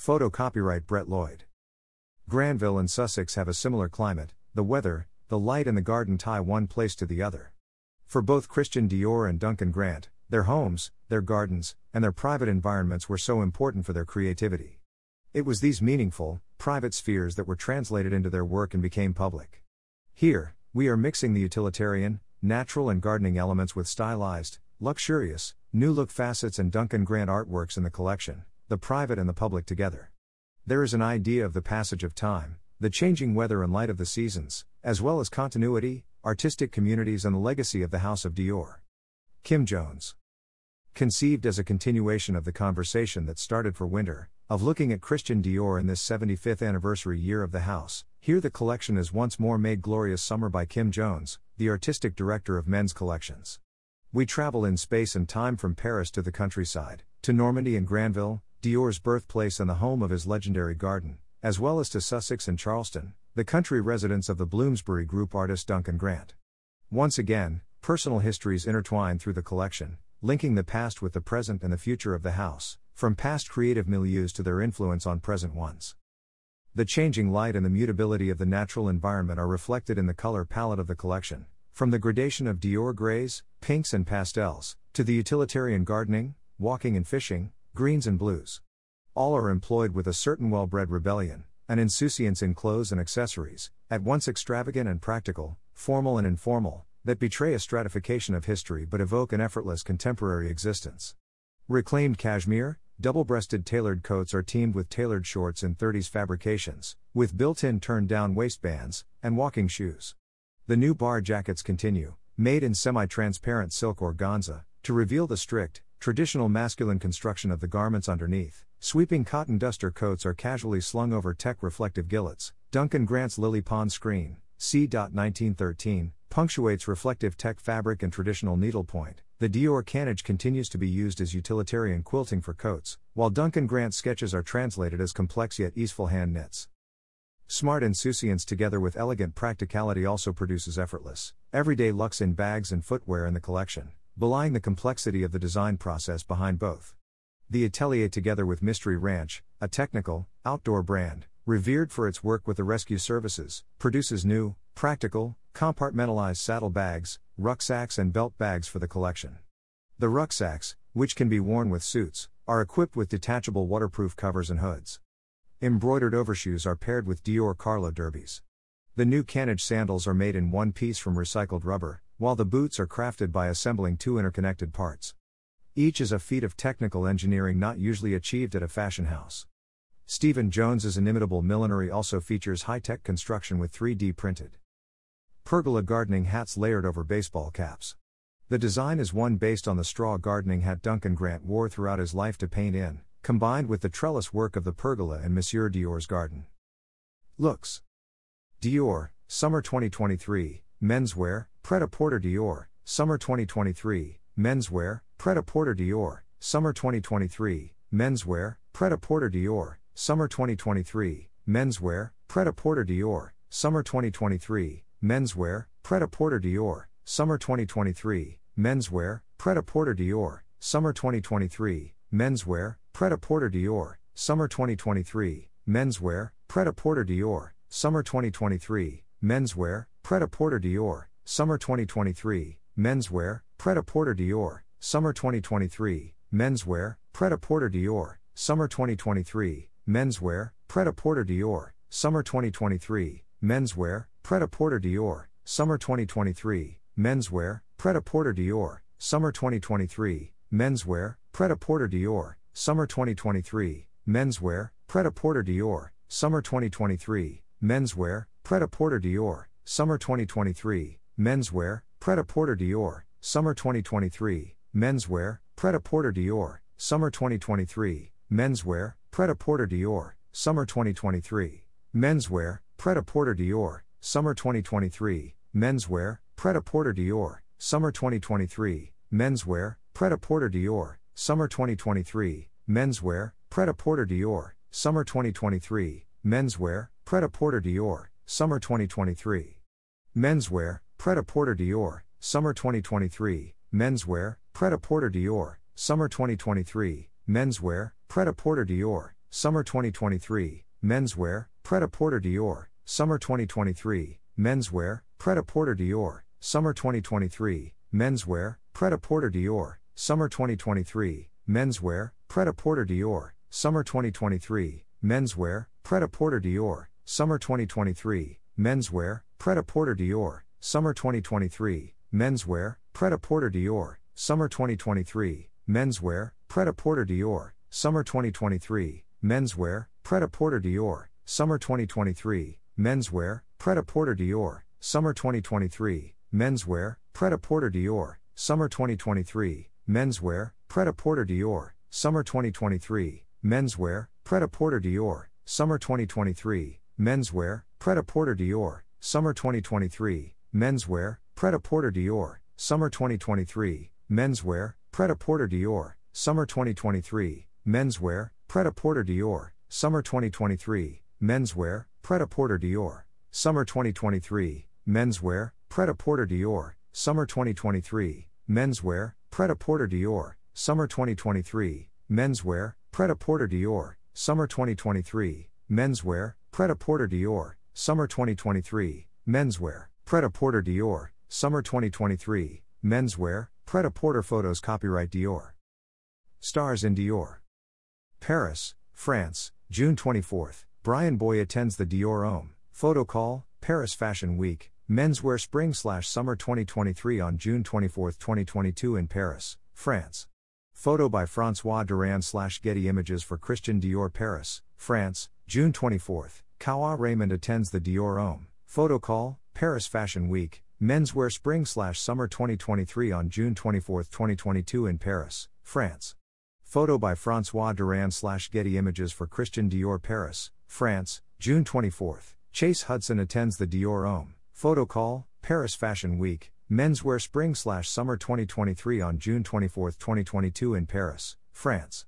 Photo copyright Brett Lloyd. Granville and Sussex have a similar climate, the weather, the light, and the garden tie one place to the other. For both Christian Dior and Duncan Grant, their homes, their gardens, and their private environments were so important for their creativity. It was these meaningful, private spheres that were translated into their work and became public. Here, we are mixing the utilitarian, natural, and gardening elements with stylized, luxurious, new look facets and Duncan Grant artworks in the collection, the private and the public together. There is an idea of the passage of time, the changing weather and light of the seasons, as well as continuity, artistic communities, and the legacy of the House of Dior. Kim Jones. Conceived as a continuation of the conversation that started for winter, of looking at Christian Dior in this 75th anniversary year of the house, here the collection is once more made glorious summer by Kim Jones, the artistic director of men's collections. We travel in space and time from Paris to the countryside, to Normandy and Granville, Dior's birthplace and the home of his legendary garden, as well as to Sussex and Charleston, the country residence of the Bloomsbury Group artist Duncan Grant. Once again, personal histories intertwine through the collection, linking the past with the present and the future of the house, from past creative milieus to their influence on present ones. The changing light and the mutability of the natural environment are reflected in the color palette of the collection, from the gradation of Dior grays, pinks, and pastels, to the utilitarian gardening, walking and fishing, greens and blues. All are employed with a certain well bred rebellion, an insouciance in clothes and accessories, at once extravagant and practical, formal and informal, that betray a stratification of history but evoke an effortless contemporary existence. Reclaimed cashmere, double breasted tailored coats are teamed with tailored shorts in 30s fabrications, with built in turned down waistbands, and walking shoes. The new bar jackets continue, made in semi transparent silk organza, to reveal the strict, traditional masculine construction of the garments underneath. Sweeping cotton duster coats are casually slung over tech reflective gillets. Duncan Grant's Lily Pond screen, C. 1913, punctuates reflective tech fabric and traditional needlepoint. The Dior cannage continues to be used as utilitarian quilting for coats, while Duncan Grant's sketches are translated as complex yet easeful hand knits. Smart insouciance together with elegant practicality also produces effortless, everyday looks in bags and footwear in the collection, belying the complexity of the design process behind both. The Atelier together with Mystery Ranch, a technical, outdoor brand, revered for its work with the rescue services, produces new, practical, compartmentalized saddle bags, rucksacks, and belt bags for the collection. The rucksacks, which can be worn with suits, are equipped with detachable waterproof covers and hoods. Embroidered overshoes are paired with Dior Carlo derbies. The new cannage sandals are made in one piece from recycled rubber, while the boots are crafted by assembling two interconnected parts. Each is a feat of technical engineering not usually achieved at a fashion house. Stephen Jones's inimitable millinery also features high-tech construction with 3D printed pergola gardening hats layered over baseball caps. The design is one based on the straw gardening hat Duncan Grant wore throughout his life to paint in, combined with the trellis work of the pergola in Monsieur Dior's garden. Looks Dior, Summer 2023, Menswear, Pret-a-Porter Dior, Summer 2023, Menswear, Pret-a-Porter Dior, Summer 2023, Menswear, Pret-a-Porter Dior, Summer 2023, Menswear, Pret-a-Porter Dior, Summer 2023, Menswear, Pret-a-Porter Dior, Summer 2023, Menswear, Pret-a-Porter Dior, Summer 2023, Menswear, Pret-a-Porter Dior, Summer 2023, Menswear, Pret-a-Porter Dior, Summer 2023, Menswear, Pret-a-Porter Dior, Summer 2023, Menswear, Pret-a-Porter Dior, Summer 2023, Menswear, Pret-a-Porter Dior, Summer 2023, Menswear, Pret-a-Porter Dior, Summer 2023, Menswear, Pret-a-Porter Dior, Summer 2023, Menswear, Pret-a-Porter Dior, Summer 2023, Menswear, Pret-a-Porter Dior, Summer 2023, Menswear, Pret-a-Porter Dior, Summer 2023, Menswear, Pret-a-Porter Dior, Summer 2023, Menswear, Pret-a-Porter Dior, Summer 2023, Menswear, Pret-a-Porter Dior, Summer 2023, Menswear, Pret-a-Porter Dior, Summer 2023, Menswear, Pret-a-Porter Dior, Summer 2023, Menswear, Pret-a-Porter Dior, Summer 2023, Menswear, Pret-a-Porter Dior, Summer 2023, Menswear, Pret-a-Porter Dior, Summer 2023, Menswear, Pret-a-Porter Dior, Summer 2023. Menswear, Pret-a-Porter Dior, Summer 2023, Menswear, Pret-a-Porter Dior, Summer 2023, Menswear, Pret-a-Porter Dior, Summer 2023, Menswear, Pret-a-Porter Dior, Summer 2023, Menswear, Pret-a-Porter Dior, Summer 2023, Menswear, Pret-a-Porter Dior, Summer 2023, Menswear, Pret-a-Porter Dior, Summer 2023, Menswear, Pret-a-Porter Dior, Summer 2023, Menswear, Pret-a-Porter Dior, Summer 2023, Menswear, Pret-a-Porter Dior, Summer 2023, Menswear, Pret-a-Porter Dior, Summer 2023, Menswear, Pret-a-Porter Dior, Summer 2023, Menswear, Pret-a-Porter Dior, Summer 2023, Menswear, Pret-a-Porter Dior, Summer 2023, Menswear, Pret-a-Porter Dior, Summer 2023, Menswear, Pret-a-Porter Dior, Summer 2023, Menswear, Pret-a-Porter Dior, Summer 2023, Menswear, Pret-a-Porter Dior, Summer 2023, Menswear, Pret-a-Porter Dior, Summer 2023, Menswear, Pret-a-Porter Dior, Summer 2023, Menswear, Pret-a-Porter Dior, Summer 2023, Menswear, Pret-a-Porter Dior, Summer 2023, Menswear, Pret-a-Porter Dior, Summer 2023, Menswear, Pret-a-Porter Dior, Summer 2023, Menswear, Pret-a-Porter Dior, Summer 2023, Menswear, Pret-a-Porter Dior, Summer 2023, Menswear, Pret-a-Porter Photos Copyright Dior. Stars in Dior. Paris, France, June 24. Bryanboy attends the Dior Homme Photo Call, Paris Fashion Week, Menswear Spring Slash Summer 2023 on June 24, 2022 in Paris, France. Photo by Francois Durand slash Getty Images for Christian Dior Paris, France, June 24. Kawa Raymond attends the Dior Homme Photo Call, Paris Fashion Week, Menswear Spring Summer 2023 on June 24, 2022 in Paris, France. Photo by Francois Durand Getty Images for Christian Dior Paris, France, June 24. Chase Hudson attends the Dior Homme Photo Call, Paris Fashion Week, Menswear Spring Summer 2023 on June 24, 2022 in Paris, France.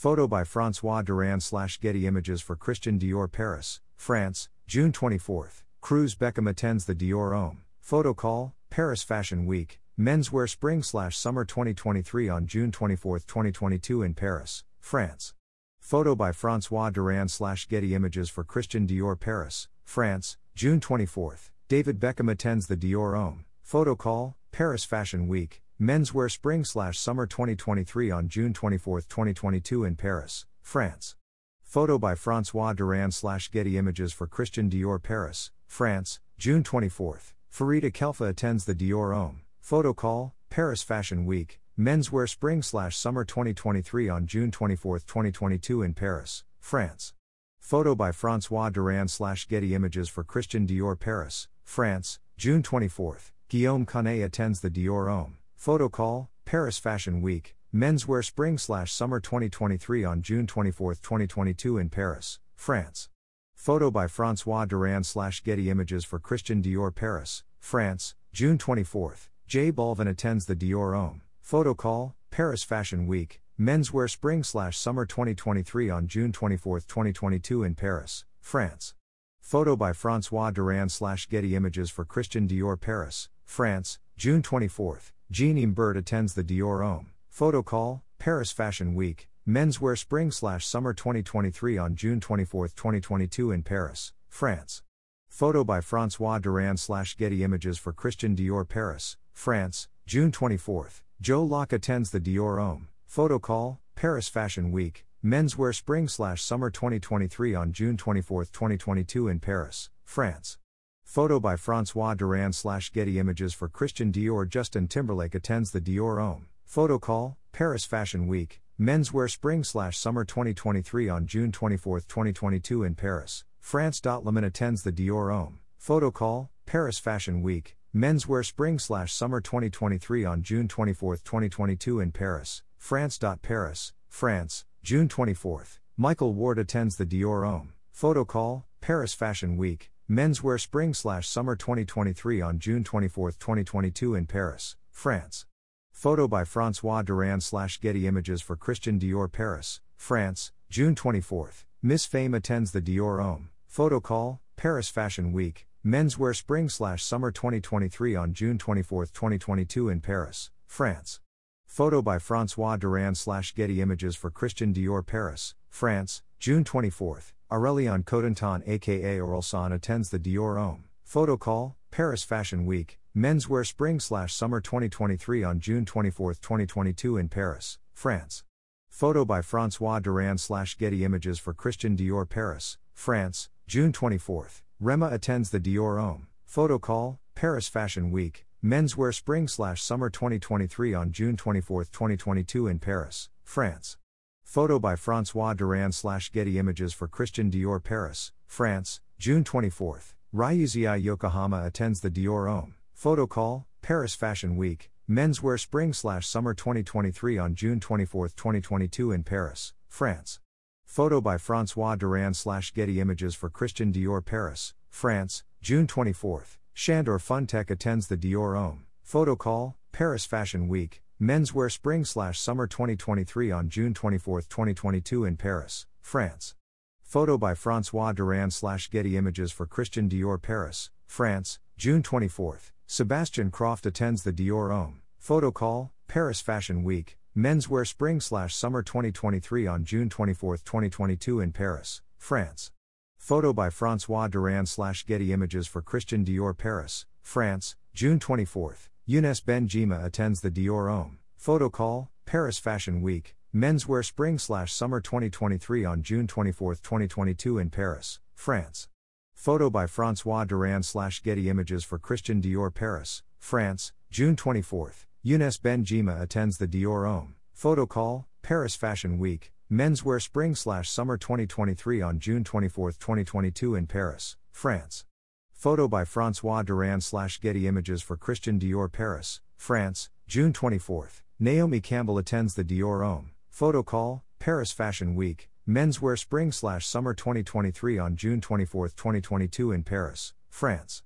Photo by Francois Durand slash Getty Images for Christian Dior Paris, France, June 24. Cruz Beckham attends the Dior Homme Photo Call, Paris Fashion Week, Menswear Spring Slash Summer 2023 on June 24, 2022 in Paris, France. Photo by Francois Durand slash Getty Images for Christian Dior Paris, France, June 24. David Beckham attends the Dior Homme Photo Call, Paris Fashion Week, Menswear Spring Slash Summer 2023 on June 24, 2022 in Paris, France. Photo by Francois Durand slash Getty Images for Christian Dior Paris, France, June 24. Farida Khelfa attends the Dior Homme Photo Call, Paris Fashion Week, Menswear Spring Slash Summer 2023 on June 24, 2022 in Paris, France. Photo by Francois Durand slash Getty Images for Christian Dior Paris, France, June 24. Guillaume Canet attends the Dior Homme Photo Call, Paris Fashion Week, Menswear Spring Slash Summer 2023 on June 24, 2022 in Paris, France. Photo by Francois Durand slash Getty Images for Christian Dior Paris, France, June 24. J Balvin attends the Dior Homme Photo Call, Paris Fashion Week, Menswear Spring slash Summer 2023 on June 24, 2022 in Paris, France. Photo by Francois Durand slash Getty Images for Christian Dior Paris, France, June 24. Jean Imbert attends the Dior Homme Photo Call, Paris Fashion Week, Menswear Spring slash Summer 2023 on June 24, 2022 in Paris, France. Photo by Francois Durand slash Getty Images for Christian Dior Paris, France, June 24. Joe Locke attends the Dior Homme Photo Call, Paris Fashion Week, Menswear Spring slash Summer 2023 on June 24, 2022 in Paris, France. Photo by Francois Durand slash Getty Images for Christian Dior Justin Timberlake attends the Dior Homme Photo Call, Paris Fashion Week, Menswear Spring slash Summer 2023 on June 24, 2022 in Paris, France. Lemon attends the Dior Homme Photo Call, Paris Fashion Week, Menswear Spring slash Summer 2023 on June 24, 2022 in Paris, France. Paris, France, June 24. Michael Ward attends the Dior Homme Photo Call, Paris Fashion Week, Menswear Spring slash Summer 2023 on June 24, 2022 in Paris, France. Photo by Francois Durand slash Getty Images for Christian Dior Paris, France, June 24. Miss Fame attends the Dior Homme Photo Call, Paris Fashion Week, Menswear Spring slash Summer 2023 on June 24, 2022 in Paris, France. Photo by Francois Durand slash Getty Images for Christian Dior Paris, France, June 24, Aurélien Cotentin aka Orelsan attends the Dior Homme photo call, Paris Fashion Week, menswear spring slash summer 2023 on June 24, 2022 in Paris, France. Photo by Francois Durand slash Getty Images for Christian Dior Paris, France, June 24. Rema attends the Dior Homme photo call, Paris Fashion Week, menswear spring slash summer 2023 on June 24, 2022 in Paris, France. Photo by Francois Durand slash Getty Images for Christian Dior Paris, France, June 24. Ryusei Yokohama attends the Dior Homme photo call, Paris Fashion Week, menswear spring slash summer 2023 on June 24, 2022 in Paris, France. Photo by Francois Durand slash Getty Images for Christian Dior Paris, France, June 24. Sandor Funtek attends the Dior Homme photo call, Paris Fashion Week, Menswear Spring Summer 2023 on June 24, 2022 in Paris, France. Photo by Francois Durand Getty Images for Christian Dior Paris, France, June 24. Sebastian Croft attends the Dior Homme photo call, Paris Fashion Week, Menswear Spring Summer 2023 on June 24, 2022 in Paris, France. Photo by Francois Durand Getty Images for Christian Dior Paris, France, June 24. Younes Bendjima attends the Dior Homme photo call, Paris Fashion Week, Menswear Spring Summer 2023 on June 24, 2022 in Paris, France. Photo by Francois Durand Getty Images for Christian Dior Paris, France, June 24. Younes Bendjima attends the Dior Homme photo call, Paris Fashion Week, Menswear Spring Summer 2023 on June 24, 2022 in Paris, France. Photo by Francois Durand slash Getty Images for Christian Dior Paris, France, June 24. Naomi Campbell attends the Dior Homme photo call, Paris Fashion Week, Menswear Spring slash Summer 2023 on June 24, 2022 in Paris, France.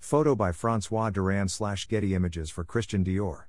Photo by Francois Durand slash Getty Images for Christian Dior.